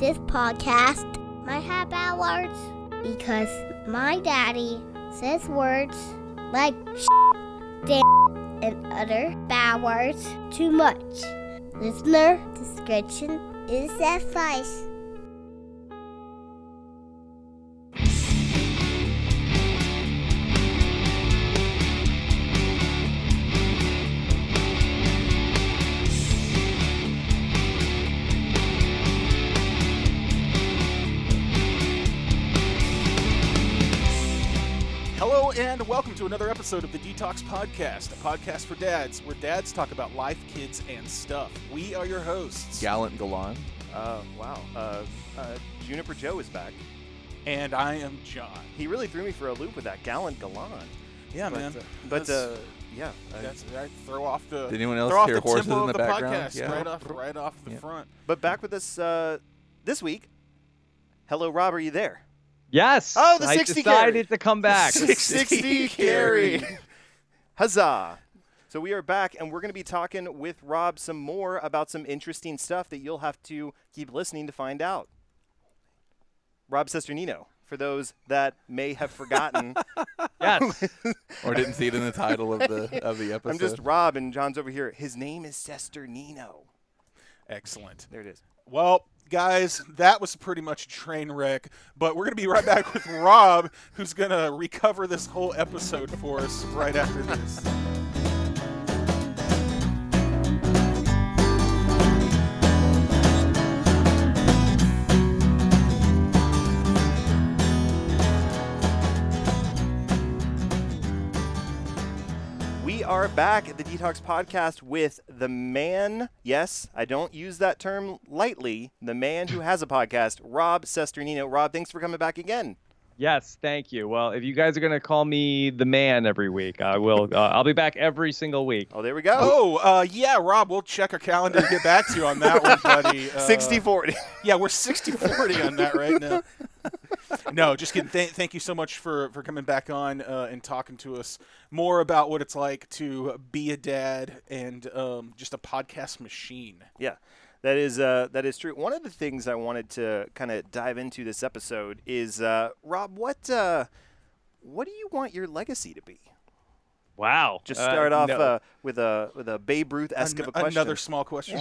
this podcast might have bad words because my daddy says words like damn, and other bad words too much. Listener discretion is advice. Another episode of the DTALKS Podcast, a podcast for dads where dads talk about life, kids, and stuff. We are your hosts. Gallant Galan. Uh, wow. Uh, uh, Juniper Joe is back. And I am John. He really threw me for a loop with that gallant Galan. Yeah, but, man. uh, but uh, yeah. I- That's right. Throw off the Did anyone else throw off hear the horses in the the background? podcast Yeah. right off right off the Yeah. front. but back with us uh, this week. Hello, Rob. Are you there? Yes. Oh, the I 60 decided carry. to come back. 60 carry. Huzzah. So we are back, and we're going to be talking with Rob some more about some interesting stuff that you'll have to keep listening to find out. Rob Cesternino, for those that may have forgotten, yes. Or didn't see it in the title of the of the episode. I'm just Rob, and John's over here. His name is Cesternino. Excellent. There it is. Well, guys, that was pretty much a train wreck, but we're going to be right back with Rob, who's going to recover this whole episode for us right after this. Are back at the DTALKS Podcast with the man. Yes, I don't use that term lightly. The man who has a podcast, Rob Cesternino. Rob, thanks for coming back again. Yes. Thank you. Well, if you guys are gonna call me the man every week, I will. Uh, I'll be back every single week. Oh, there we go. Oh, uh, yeah, Rob, we'll check our calendar to get back to you on that one, buddy. Uh, 60 40. Yeah, we're 60 40 on that right now. No, just kidding. Th- thank you so much for, for coming back on uh, and talking to us more about what it's like to be a dad and um, just a podcast machine. Yeah, that is uh, that is true. One of the things I wanted to kind of dive into this episode is uh, Rob. What uh, what do you want your legacy to be? Wow. Just Uh, start off no- uh, with a with a Babe Ruth esque An- of a question. another small question.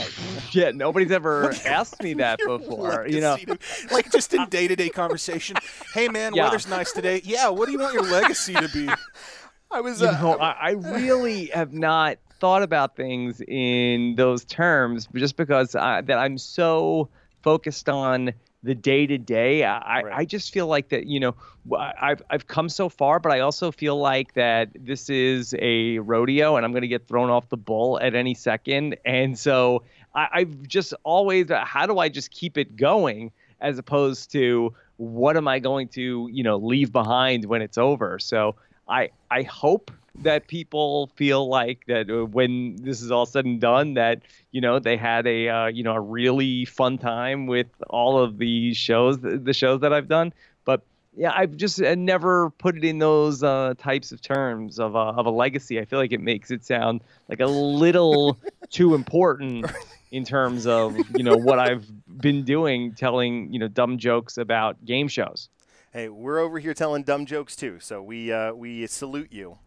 yeah. Nobody's ever asked me that before. You know. to- like just in day to day conversation. Hey, man, Yeah. weather's nice today. Yeah, what do you want your legacy to be? I was You uh, know, I, I really have not thought about things in those terms, just because I, that I'm so focused on the day to day. I I just feel like that. You know, I've I've come so far, but I also feel like that this is a rodeo, and I'm going to get thrown off the bull at any second. And so I, I've just always, uh, how do I just keep it going, as opposed to what am I going to you know leave behind when it's over? So. I I hope that people feel like that uh, when this is all said and done that you know they had a uh, you know a really fun time with all of the shows the shows that I've done. But yeah I've just uh, never put it in those uh, types of terms of a, of a legacy. I feel like it makes it sound like a little too important in terms of you know what I've been doing telling you know dumb jokes about game shows. Hey, we're over here telling dumb jokes too, so we uh, we salute you.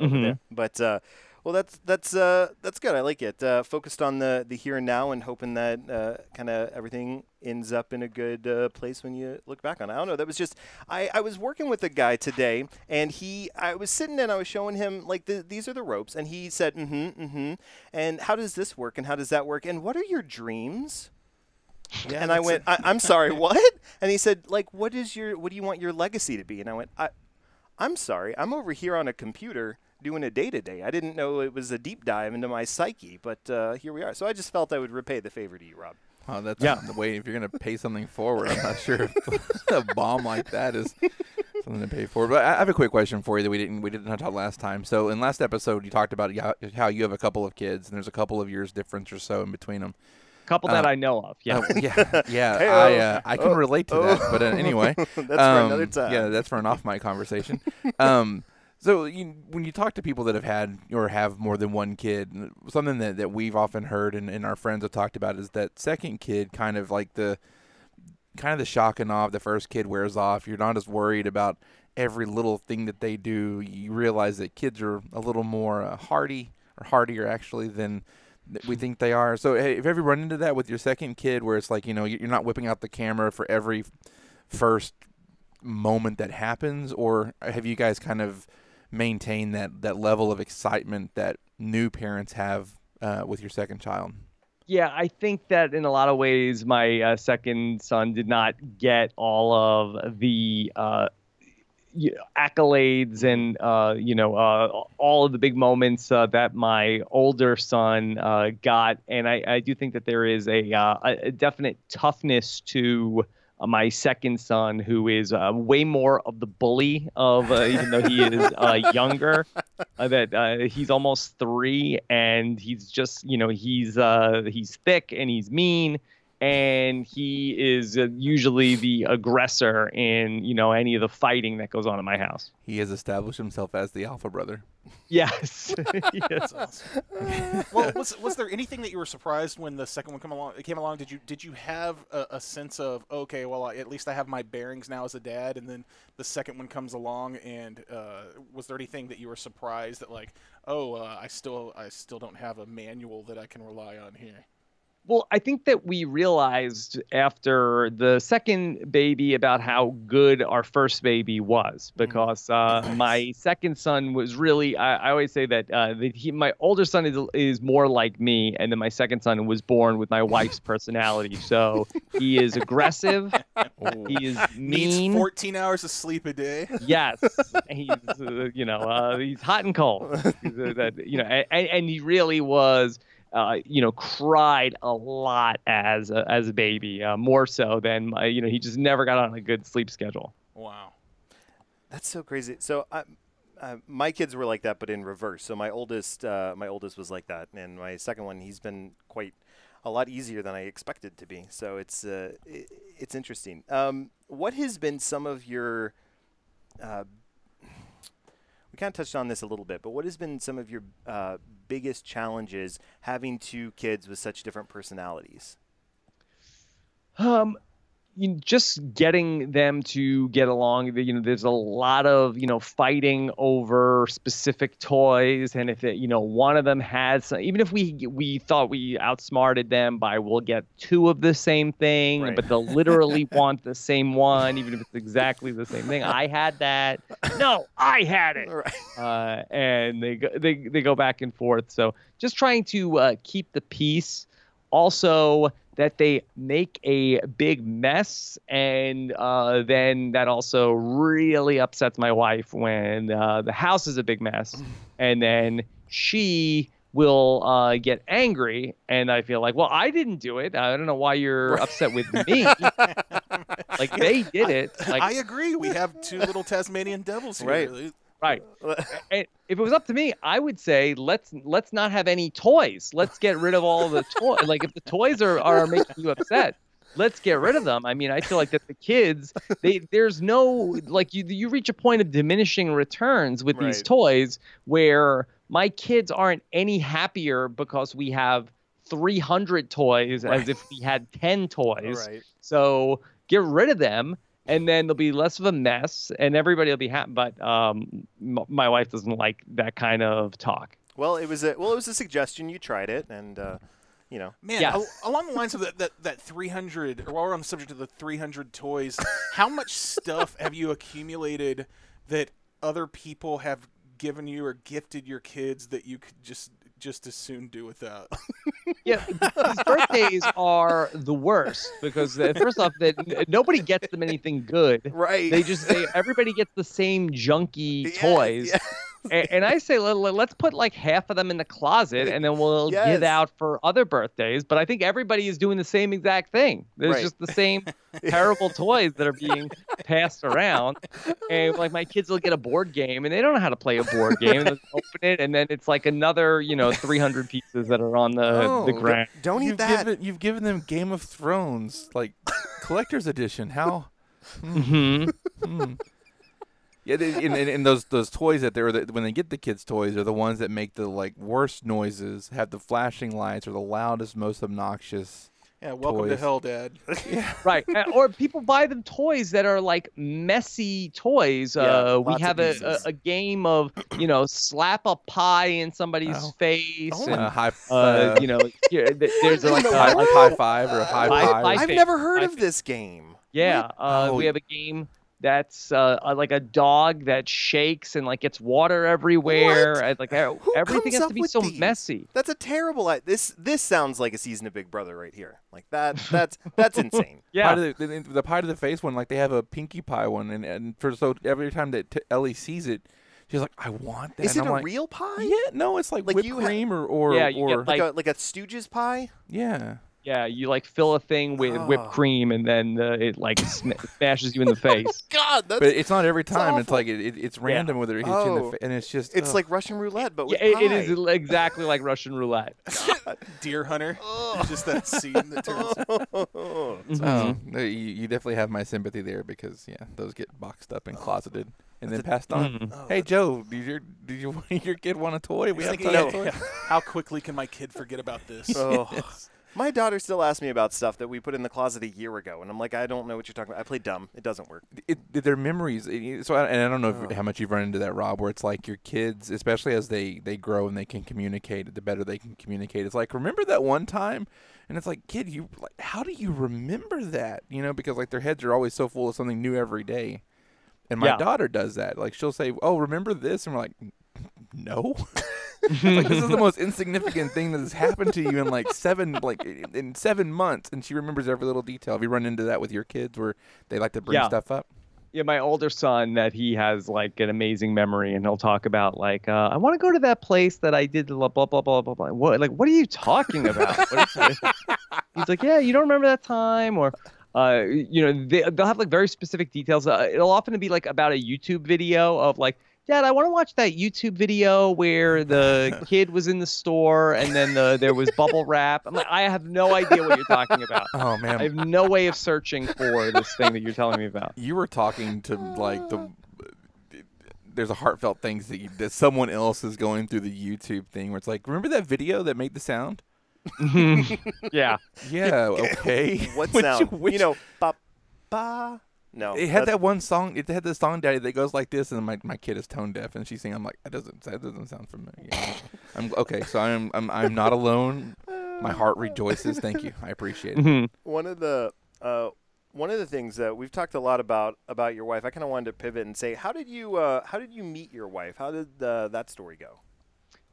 Mhm. there. But uh, well, that's that's uh, that's good. I like it. Uh, focused on the the here and now, and hoping that uh, kind of everything ends up in a good uh, place when you look back on it. I don't know. That was just I, I was working with a guy today, and he I was sitting and I was showing him like the, these are the ropes, and he said mm-hmm mm-hmm, and how does this work and how does that work and what are your dreams? Yeah, and I went, I'm sorry, what? And he said, like, what is your, what do you want your legacy to be? And I went, I, I'm sorry, I'm over here on a computer doing a day to day. I didn't know it was a deep dive into my psyche, but uh, here we are. So I just felt I would repay the favor to you, Rob. Oh, that's Yeah. the way. If you're gonna pay something forward, I'm not sure a bomb like that is something to pay for. But I I have a quick question for you that we didn't we didn't talk about last time. So in last episode, you talked about how- how you have a couple of kids, and there's a couple of years difference or so in between them. couple that Uh, I know of yeah Oh, yeah, yeah. Hey-o. I uh, I can Oh, relate to oh. that. But uh, anyway, That's for um, another time. Yeah, that's for an off mic conversation. um, so you, when you talk to people that have had or have more than one kid, something that, that we've often heard and, and our friends have talked about is that second kid kind of like the kind of the shock and awe of the first kid wears off. You're not as worried about every little thing that they do. You realize that kids are a little more uh, hardy or hardier actually than we think they are. So hey, have you ever run into that with your second kid, where it's like you know you- you're not whipping out the camera for every first moment that happens, or have you guys kind of maintained that that level of excitement that new parents have uh, with your second child? Yeah, I think that in a lot of ways, my uh, second son did not get all of the uh, accolades and uh, you know uh, all of the big moments uh, that my older son got, and I, I do think that there is a a definite toughness to. Uh, my second son, who is uh, way more of the bully of, uh, even though he is uh, younger, uh, that uh, he's almost three and he's just you know he's uh, he's thick and he's mean and he is uh, usually the aggressor in you know any of the fighting that goes on in my house. He has established himself as the alpha brother. Yes. yes. Awesome. well, was was there anything that you were surprised when the second one come along? Came along? Did you did you have a, a sense of okay, well, I, at least I have my bearings now as a dad, and then the second one comes along, and uh, was there anything that you were surprised that like, oh, uh, I still I still don't have a manual that I can rely on here? Well, I think that we realized after the second baby about how good our first baby was because uh, my second son was really. I, I always say that, uh, that he, my older son is is more like me, and then my second son was born with my wife's personality. So he is aggressive. He is mean. Needs 14 hours of sleep a day. Yes, he's uh, you know uh, he's hot and cold. He's, uh, that you know, and, and he really was. Uh, you know, cried a lot as a, as a baby, uh, more so than my, you know, he just never got on a good sleep schedule. Wow. That's so crazy. So I, uh, my kids were like that, but in reverse. So my oldest, uh, my oldest was like that, and my second one, he's been quite a lot easier than I expected to be. So it's uh, i it's interesting. Um, what has been some of your uh, we kind of touched on this a little bit, but what has been some of your uh, biggest challenges having two kids with such different personalities? Um, you know, just getting them to get along. You know, there's a lot of you know fighting over specific toys, and if it, you know one of them has, even if we we thought we outsmarted them by we'll get two of the same thing, Right. but they'll literally want the same one, even if it's exactly the same thing. I had that. No, I had it. Right. uh, and they go, they they go back and forth. So just trying to uh, keep the peace. Also, that they make a big mess, and uh, then that also really upsets my wife when uh, the house is a big mess, and then she will uh, get angry, and I feel like, well, I didn't do it. I don't know why you're upset with me. like they did it. Like I agree. We have two little Tasmanian devils here. Right. Right. if it was up to me, I would say let's let's not have any toys. Let's get rid of all the toys. like if the toys are, are making you upset, let's get rid of them. I mean, I feel like that the kids, they there's no like you you reach a point of diminishing returns with these toys where my kids aren't any happier because we have 300 toys Right. as if we had 10 toys. Right. So get rid of them, and then there'll be less of a mess, and everybody will be happy. But um, m- my wife doesn't like that kind of talk. Well, it was a well, it was a suggestion. You tried it, and uh, you know, Man, Yeah. al- along the lines of that, that, that 300, or while we're on the subject of the 300 toys, how much stuff have you accumulated that other people have given you or gifted your kids that you could just just as soon do without? Yeah, birthdays are the worst because uh, first off, that nobody gets them anything good. right? They just they everybody gets the same junky Yes, toys. yes. And, and I say let, let- let's put like half of them in the closet, and then we'll Yes. give out for other birthdays. But I think everybody is doing the same exact thing. There's Right. just the same terrible toys that are being passed around. And like my kids will get a board game, and they don't know how to play a board game. And they'll open it, and then it's like another, you know, 300 pieces that are on the the Oh, ground. Don't eat you've that. Given, you've given them Game of Thrones, like collector's edition. How? hmm Hmm. Yeah, they, and, and, and those those toys that they're the, when they get the kids' toys are the ones that make the like worst noises, have the flashing lights, or the loudest, most obnoxious. Yeah, welcome to hell, Dad. right uh, or people buy them toys that are like messy toys Yeah, uh we have a, a, a game of you know slap a pie in somebody's Oh. face Oh and, Uh, high, uh, uh, you know here, th- there's like know a, high, what? high five or a high High five. five. I've never heard I of this game. yeah uh, Oh. we have a game that's uh, uh, like a dog that shakes and like gets water everywhere What? and like Who everything comes has up to be with so these? messy That's a terrible. I- this this sounds like a season of Big Brother right here. Like that. That's that's insane. yeah Pie to the, the, the pie to the face one, like they have a Pinkie Pie one, and, and for so every time that t- Ellie sees it, she's like, "I want that." Is and it I'm a like, real pie? Yeah, no, it's like, Like whipped you ha- cream or or, Yeah, you or get, Like, like- a like a Stooges pie. yeah. Yeah you like fill a thing with Oh. whipped cream and then uh, it like sm- smashes you in the face God, that's But it's not every time. It's like it, it, it's random whether it hits you in the Oh. face, and it's just it's ugh. like Russian roulette, but yeah with it, it is exactly like russian roulette Deer Hunter. Ugh. Just that scene that turns. Oh, you, you definitely have my sympathy there because yeah, those get boxed up and closeted and then passed on. Mhm. Oh, Hey Joe, did your did your your kid want a toy? We have like, tons "Yeah, of toys. How quickly can my kid forget about this? My daughter still asks me about stuff that we put in the closet a year ago, and I'm like, I don't know what you're talking about. I play dumb. It doesn't work. it, their memories. it- it- so, I, and I don't know if, Oh. how much you've run into that, Rob, where it's like your kids, especially as they they grow and they can communicate. The better they can communicate, it's like remember that one time, and it's like, kid, you like, how do you remember that? You know, because like their heads are always so full of something new every day. And my Yeah. daughter does that. Like she'll say, "Oh, remember this?" And we're like, "No." Like this is the most insignificant thing that has happened to you in like seven like in- seven months, and she remembers every little detail. Have you run into that with your kids where they like to bring Yeah. stuff up? yeah my older son that he has like an amazing memory and he'll talk about like uh, i want to go to that place that i did blah blah blah blah blah blah what like what are you talking about What is it? he's like yeah you don't remember that time or uh, you know they, they'll have like very specific details uh, it'll often be like about a youtube video of like dad i want to watch that youtube video where the kid was in the store and then the, there was bubble wrap i'm like i have no idea what you're talking about Oh man, i have no way of searching for this thing that you're telling me about you were talking to like the there's a heartfelt things that you, that someone else is going through the YouTube thing where it's like, remember that video that made the sound? yeah Yeah, okay. What Which- sound? which- you know, ba ba. No, it had that one song. It had the song "Daddy" that goes like this, and my, my kid is tone deaf, and she's singing. I'm like, that doesn't that doesn't sound familiar. I'm okay, so I'm I'm I'm not alone. My heart rejoices. Thank you, I appreciate it. Mhm. one of the uh, one of the things that we've talked a lot about about your wife. I kind of wanted to pivot and say, how did you uh, how did you meet your wife? How did uh, that story go?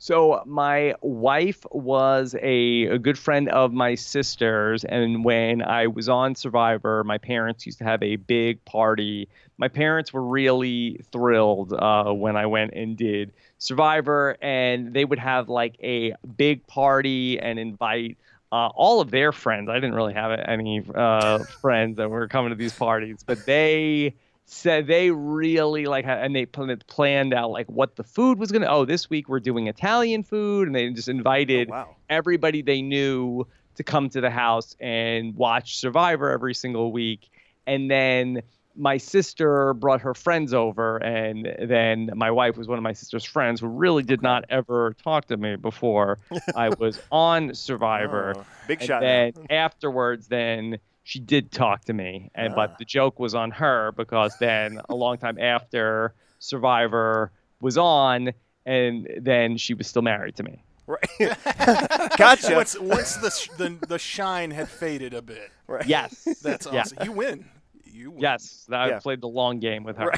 So my wife was a, a good friend of my sister's, and when I was on Survivor, my parents used to have a big party. My parents were really thrilled uh, when I went and did Survivor, and they would have like a big party and invite uh, all of their friends. I didn't really have any uh, friends that were coming to these parties, but they said they really like and they planned out like what the food was gonna. Oh, this week we're doing Italian food, and they just invited Oh, wow. everybody they knew to come to the house and watch Survivor every single week. And then my sister brought her friends over, and then my wife was one of my sister's friends who really did not ever talk to me before I was on Survivor. Oh, big and shot. then afterwards, then she did talk to me, and Ah. but the joke was on her because then a long time after Survivor was on, and then she was still married to me. Right. gotcha. Once, once the, sh- the the shine had faded a bit. right. Yes. That's Yeah. You win. You win. Yes, I Yeah. played the long game with her.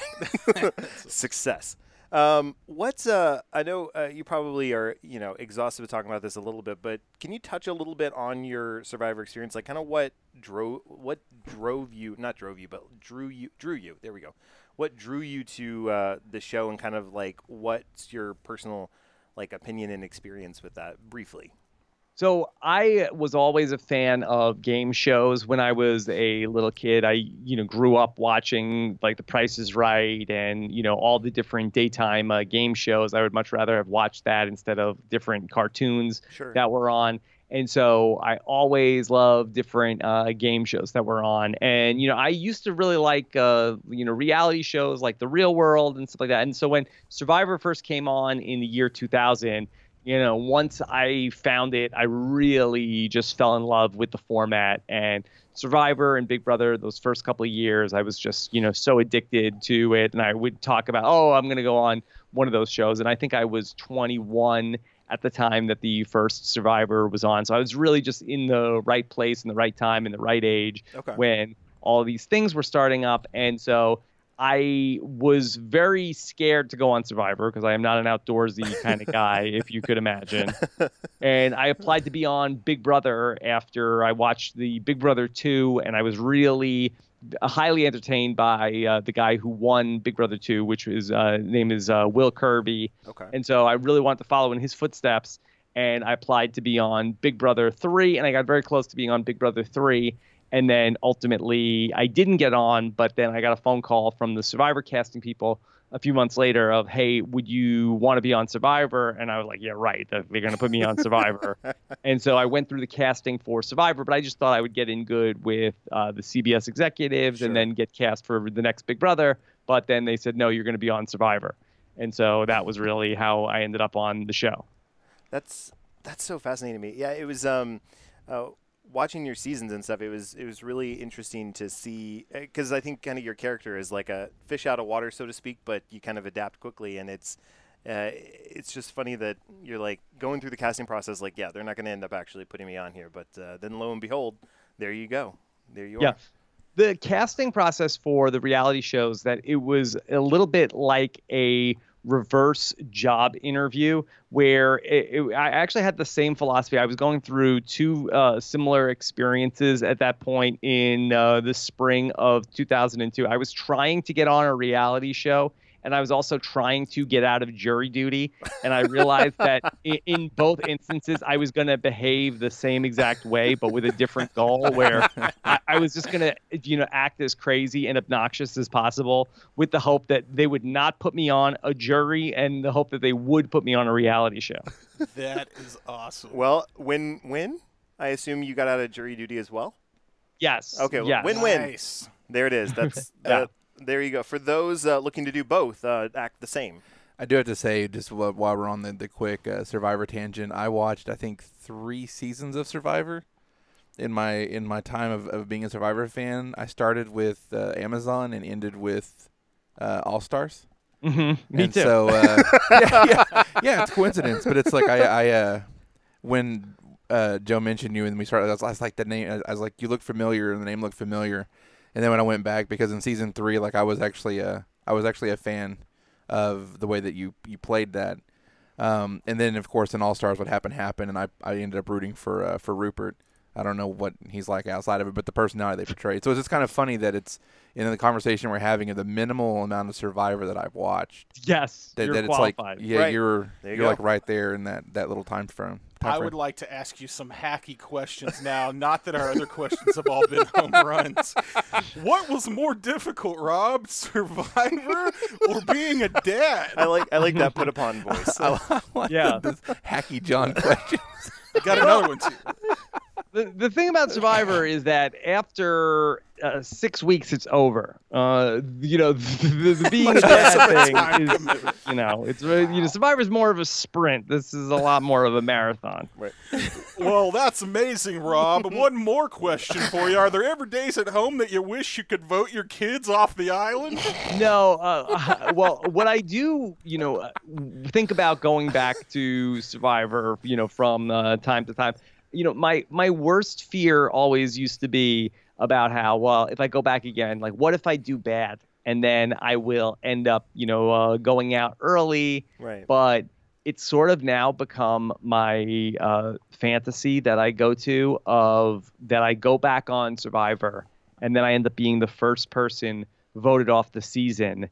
Right. Success. Um, what's uh? I know uh, you probably are you know exhausted with talking about this a little bit, but can you touch a little bit on your Survivor experience? Like, kind of what drove what drove you, not drove you, but drew you, drew you. There we go. What drew you to uh, the show, and kind of like what's your personal like opinion and experience with that, briefly. So I was always a fan of game shows when I was a little kid. I, you know, grew up watching like The Price is Right and, you know, all the different daytime uh, game shows. I would much rather have watched that instead of different cartoons Sure. that were on. And so I always loved different uh, game shows that were on. And, you know, I used to really like, uh, you know, reality shows like The Real World and stuff like that. And so when Survivor first came on in the year 2000, you know, once I found it, I really just fell in love with the format and Survivor and Big Brother. Those first couple of years, I was just, you know, so addicted to it, and I would talk about, oh, I'm going to go on one of those shows, and I think I was 21 at the time that the first Survivor was on, so I was really just in the right place, in the right time, in the right age Okay. when all these things were starting up, and so I was very scared to go on Survivor because I am not an outdoorsy kind of guy, if you could imagine. And I applied to be on Big Brother after I watched the Big Brother 2, and I was really highly entertained by uh, the guy who won Big Brother 2, which was uh, name is uh, Will Kirby. Okay. And so I really wanted to follow in his footsteps. And I applied to be on Big Brother 3, and I got very close to being on Big Brother 3. And then ultimately, I didn't get on, but then I got a phone call from the Survivor casting people a few months later of, hey, would you want to be on Survivor? And I was like, yeah, right. They're going to put me on Survivor. and so I went through the casting for Survivor, but I just thought I would get in good with uh, the CBS executives Sure. and then get cast for the next Big Brother. But then they said, no, you're going to be on Survivor. And so that was really how I ended up on the show. That's that's so fascinating to me. Yeah, it was um, uh, watching your seasons and stuff. It was it was really interesting to see because I think kind of your character is like a fish out of water, so to speak, but you kind of adapt quickly, and it's. Uh, it's just funny that you're like going through the casting process. Like, yeah, they're not going to end up actually putting me on here, but uh, then lo and behold, there you go, there you Yeah. are. the casting process for the reality shows that it was a little bit like a reverse job interview where it, it- I actually had the same philosophy. I was going through two uh, similar experiences at that point in uh, the spring of 2002. I was trying to get on a reality show. And I was also trying to get out of jury duty. And I realized that in, in both instances, I was going to behave the same exact way, but with a different goal where I, I was just gonna, you know, act as crazy and obnoxious as possible, with the hope that they would not put me on a jury, and the hope that they would put me on a reality show. That is awesome. Well, win win. I assume you got out of jury duty as well. Yes. Okay, well, Yes. win-win. Nice. There it is. That's Yeah. uh, there you go. For those uh, looking to do both, uh, act the same. I do have to say, just while we're on the, the quick uh, Survivor tangent, I watched I think three seasons of Survivor in my in my time of, of being a Survivor fan. I started with uh, Amazon and ended with uh, All Stars. Mhm. Me and too. So uh, yeah, yeah, yeah, it's coincidence, but it's like I, I uh, when uh, Joe mentioned you and we started, I was, I was like the name. I was like, you look familiar, and the name looked familiar. And then when I went back, because in season three, like I was actually a, I was actually a fan of the way that you you played that. Um, and then of course in All Stars, what happened happened, and I I ended up rooting for uh, for Rupert. I don't know what he's like outside of it, but the personality they portrayed. So it's just kind of funny that it's in the conversation we're having of the minimal amount of Survivor that I've watched. yes, That, you're that it's like yeah, Right. you're you you're go. like right there in that, that little time frame. Time I frame. would like to ask you some hacky questions now. Not that our other questions have all been home runs. What was more difficult, Rob? Survivor or being a dad? I like I like that put upon voice. I like Yeah. this hacky John question. Got another one too. The, the thing about Survivor is that after uh, six weeks, it's over. Uh, you know, the, the being a Much less of a dad thing is, you know, it's really- you know, Survivor's more of a sprint. This is a lot more of a marathon. Well, that's amazing, Rob. One more question for you: Are there ever days at home that you wish you could vote your kids off the island? No, uh, well, what I do, you know, uh, think about going back to Survivor, you know, from uh, time to time. You know, my my worst fear always used to be about how well if I go back again, like what if I do bad and then I will end up, you know, uh, going out early. right. But it's sort of now become my uh, fantasy that I go to of that I go back on Survivor and then I end up being the first person voted off the season.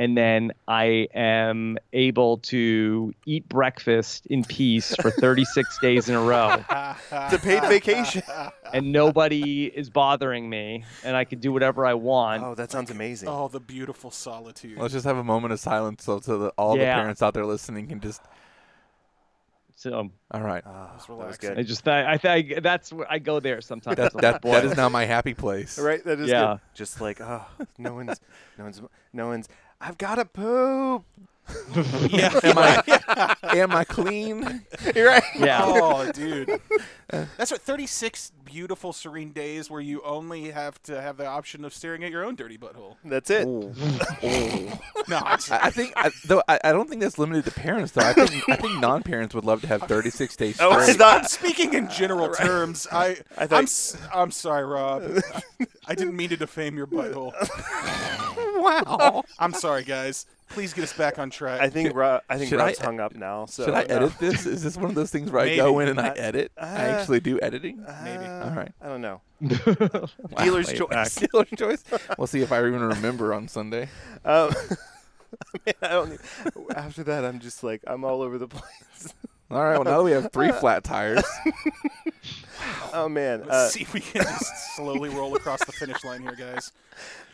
And then I am able to eat breakfast in peace for 36 days in a row, It's a paid vacation. and nobody is bothering me, and I can do whatever I want. Oh, that sounds amazing. Oh, the beautiful solitude. Let's just have a moment of silence so, so that all the parents out there listening can just. So All right. Ah, That's that was relaxing. I just I, I think that's where I go there sometimes. That, I'm that, like, that boy. is now my happy place. Right, that is Yeah. good. Just like, oh, no one's, no one's, no one's. I've got to poop. Yeah. Am I am I clean? You're right. Yeah. Oh, dude. That's what 36 beautiful, serene days where you only have to have the option of staring at your own dirty butthole. That's it. No, I- I, I think I, though I, I don't think that's limited to parents though. I think I think non-parents would love to have 36 days Oh, I straight. thought- I'm speaking in general terms. I, I I thought- am s- I'm sorry, Rob. I didn't mean to defame your butthole. Wow. I'm sorry, guys. Please get us back on track. I think Rob, I think Should I- hung up now. So Should I no. edit this? Is this one of those things where I go in and I Uh, edit? I uh, actually do editing. Maybe. Uh, All right. I don't know. Wow. Dealer's Wait, choice. Dealer's choice. We'll see if I even remember on Sunday. Um, I, mean, I don't. Need, after that, I'm just like I'm all over the place. All right. Well, now that we have three flat tires, Oh man. Let's Uh, see if we can just slowly roll across the finish line here, guys.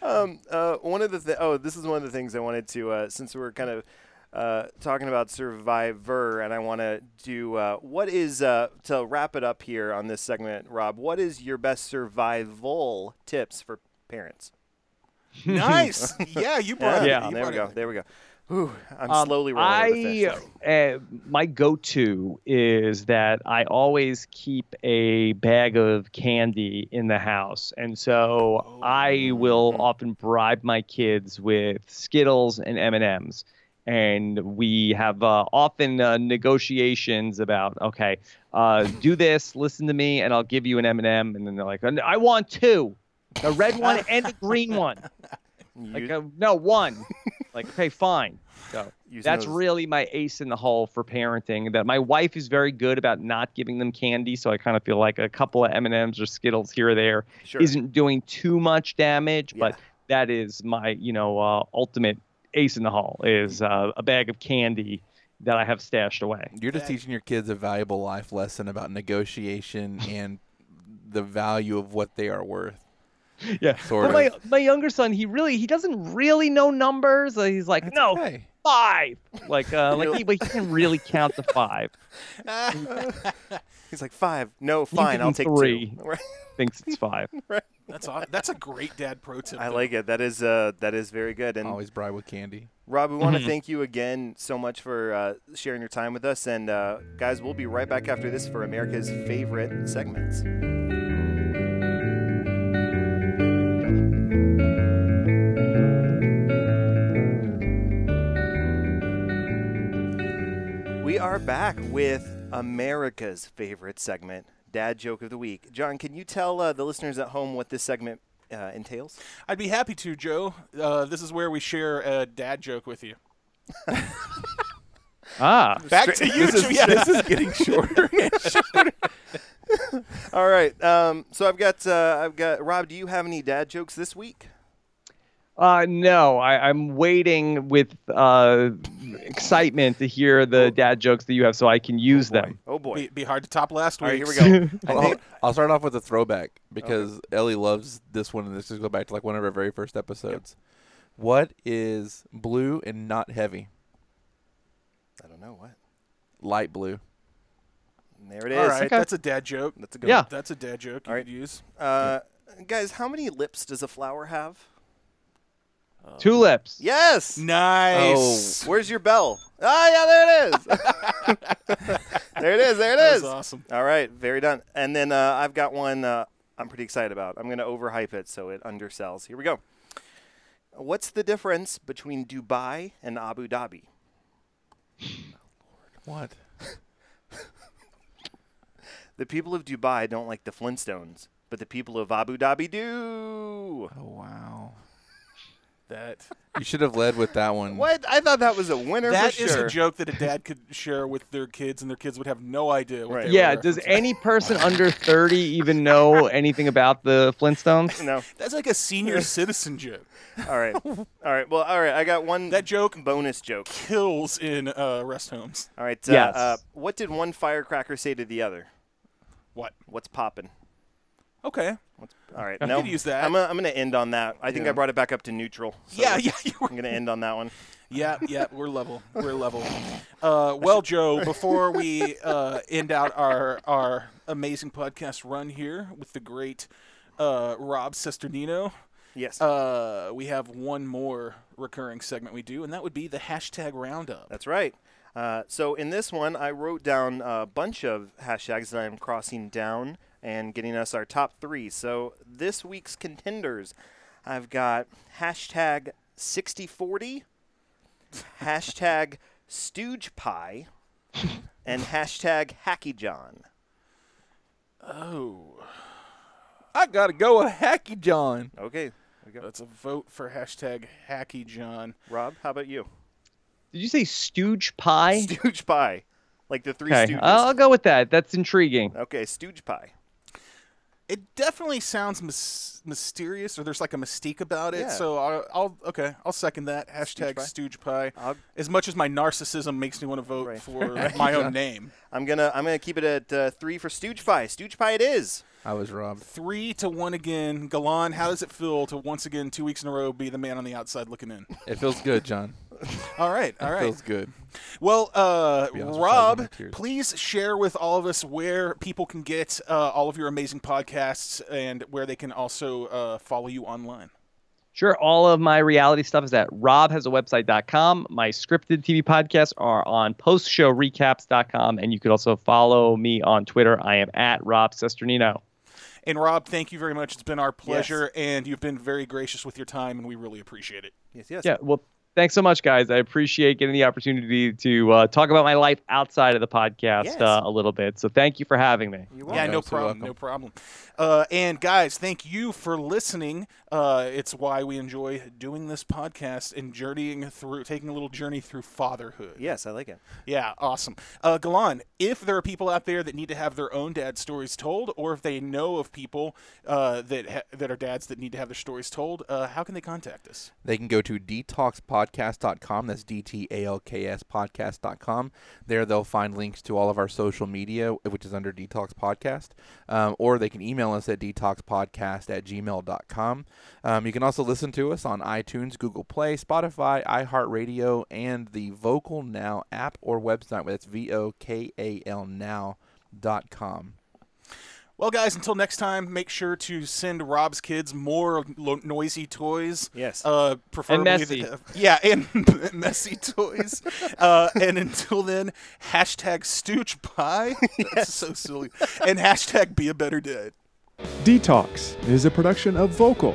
Um, uh, one of the th- oh, this is one of the things I wanted to uh, since we're kind of uh, talking about Survivor, and I want to do uh, what is uh, to wrap it up here on this segment, Rob. What is your best survival tips for parents? Nice. Yeah, you brought it. Yeah. There we brought go. There we go. Whew, I'm Um, slowly rolling I uh, my go-to is that I always keep a bag of candy in the house, and so I will often bribe my kids with Skittles and M and M's, and we have uh, often uh, negotiations about okay, uh, do this, listen to me, and I'll give you an M and m. And then they're like, I want two, the red one and the green one. Like, You- uh, no, one. like, okay, fine. So Using that's those- really my ace in the hole for parenting. That my wife is very good about not giving them candy, so I kind of feel like a couple of M and M's or Skittles here or there Sure. not doing too much damage. Yeah. But that is my, you know, uh, ultimate ace in the hole is uh, a bag of candy that I have stashed away. you're just teaching your kids a valuable life lesson about negotiation and the value of what they are worth. Yeah. Sort but my of. my younger son, he really he doesn't really know numbers. He's like, That's no, okay. five. Like uh, like he, but he can really count to five. He's like five. No, fine. I'll take three. two. Right. Thinks it's five. That's aw- that's a great dad pro tip. I though. like it. That is uh, that is very good. And Always bribe with candy. Rob, we want to Mhm. thank you again so much for uh, sharing your time with us. And uh, guys, we'll be right back after this for America's favorite segments. We are back with America's favorite segment, Dad Joke of the Week. John, can you tell uh, the listeners at home what this segment uh, entails? I'd be happy to, Joe. Uh, this is where we share a dad joke with you. Ah. Back to you, This is, Yeah. this is getting shorter. and shorter. All right. Um, so I've got uh, I've got Rob. Do you have any dad jokes this week? Uh, no, I, I'm waiting with uh, excitement to hear the dad jokes that you have so I can use them. Oh boy. Be, be hard to top last All right, week. here we go. I I'll, I'll start off with a throwback because Ellie loves this one, and this just go back to like one of our very first episodes. What is blue and not heavy? I don't know what. Light blue. And there it is. All right, Okay. that's a dad joke. That's a good. Yeah. That's a dad joke you All right. could use. Uh, guys, how many lips does a flower have? Tulips. Yes. Nice. Where's your bell? Ah, yeah, there it is. there it is. There it That is. was awesome. All right, very done. And then uh, I've got one uh, I'm pretty excited about. I'm going to overhype it so it undersells. Here we go. What's the difference between Dubai and Abu Dhabi? What? The people of Dubai don't like the Flintstones, but the people of Abu Dhabi do. Oh wow. That You should have led with that one. What? I thought that was a winner that for is sure. a joke that a dad could share with their kids, and their kids would have no idea. What Right. they Yeah, were does any person under 30 even know anything about the Flintstones? No. That's like a senior citizen joke. All right. All right. Well, all right. I got one That joke bonus joke. kills in uh, rest homes. All right. Uh, Yes. uh, what did one firecracker say to the other? What? What's popping? Okay. All right. I no, use that. I'm gonna, I'm gonna end on that. I think Yeah. I brought it back up to neutral. so Yeah, yeah, you were I'm gonna end on that one. Yeah, yeah, we're level. We're level. Uh, well, Joe, before we uh, end out our our amazing podcast run here with the great uh, Rob Cesternino, Yes. uh, we have one more recurring segment we do, and that would be the hashtag roundup. That's right. Uh, so in this one, I wrote down a bunch of hashtags that I'm crossing down and getting us our top three. So this week's contenders, I've got hashtag 6040, hashtag stooge pie, and hashtag hacky john. Oh, I gotta go with Hacky John. Okay. we go. that's a vote for hashtag Hacky John. Rob, how about you? Did you say stooge pie? Stooge pie. Like the three Okay, stooges. I'll go with that. That's intriguing. okay, stooge pie. It definitely sounds mys- mysterious, or there's like a mystique about it. Yeah. So I'll, I'll okay, I'll second that hashtag pie. Stooge Pie. I'll- As much as my narcissism makes me want to vote Right. for my own name, I'm gonna I'm gonna keep it at uh, three for stooge pie. Stooge pie it is. I was robbed. three to one again. Galan, how does it feel to once again two weeks in a row be the man on the outside looking in? It feels good, John. All right, all It feels good. Well, uh, be honest with you, I Rob, please share with all of us where people can get uh, all of your amazing podcasts and where they can also uh, follow you online. Sure, all of my reality stuff is at robhasawebsite.com. My scripted TV podcasts are on postshowrecaps.com, and you could also follow me on Twitter. I am at Rob Cesternino. And Rob, thank you very much. It's been our pleasure, and you've been very gracious with your time, and we really appreciate it. Yes, yes. Yeah, well, thanks so much, guys. I appreciate getting the opportunity to uh, talk about my life outside of the podcast Yes. uh, a little bit. So thank you for having me. You're Yeah, no problem. No problem. Uh, and guys, thank you for listening. Uh, it's why we enjoy doing this podcast and journeying through, taking a little journey through fatherhood. Yes, I like it. Yeah, awesome. Uh, Galan, if there are people out there that need to have their own dad stories told, or if they know of people uh, that ha- that are dads that need to have their stories told, uh, how can they contact us? They can go to dtalkspodcast.com. That's D T A L K S podcast.com. There they'll find links to all of our social media, which is under DTALKS Podcast. Um, or they can email us at dtalkspodcast at gmail.com. Um, you can also listen to us on iTunes, Google Play, Spotify, iHeartRadio, and the Vokal Now app or website. That's V O K A L now.com. Well, guys, until next time, make sure to send Rob's kids more lo- noisy toys. Yes. Uh, preferably messy. that- yeah, and messy toys. Uh, and until then, hashtag stooge pie. That's so silly. And hashtag be a better dad. DTALKS is a production of Vocal.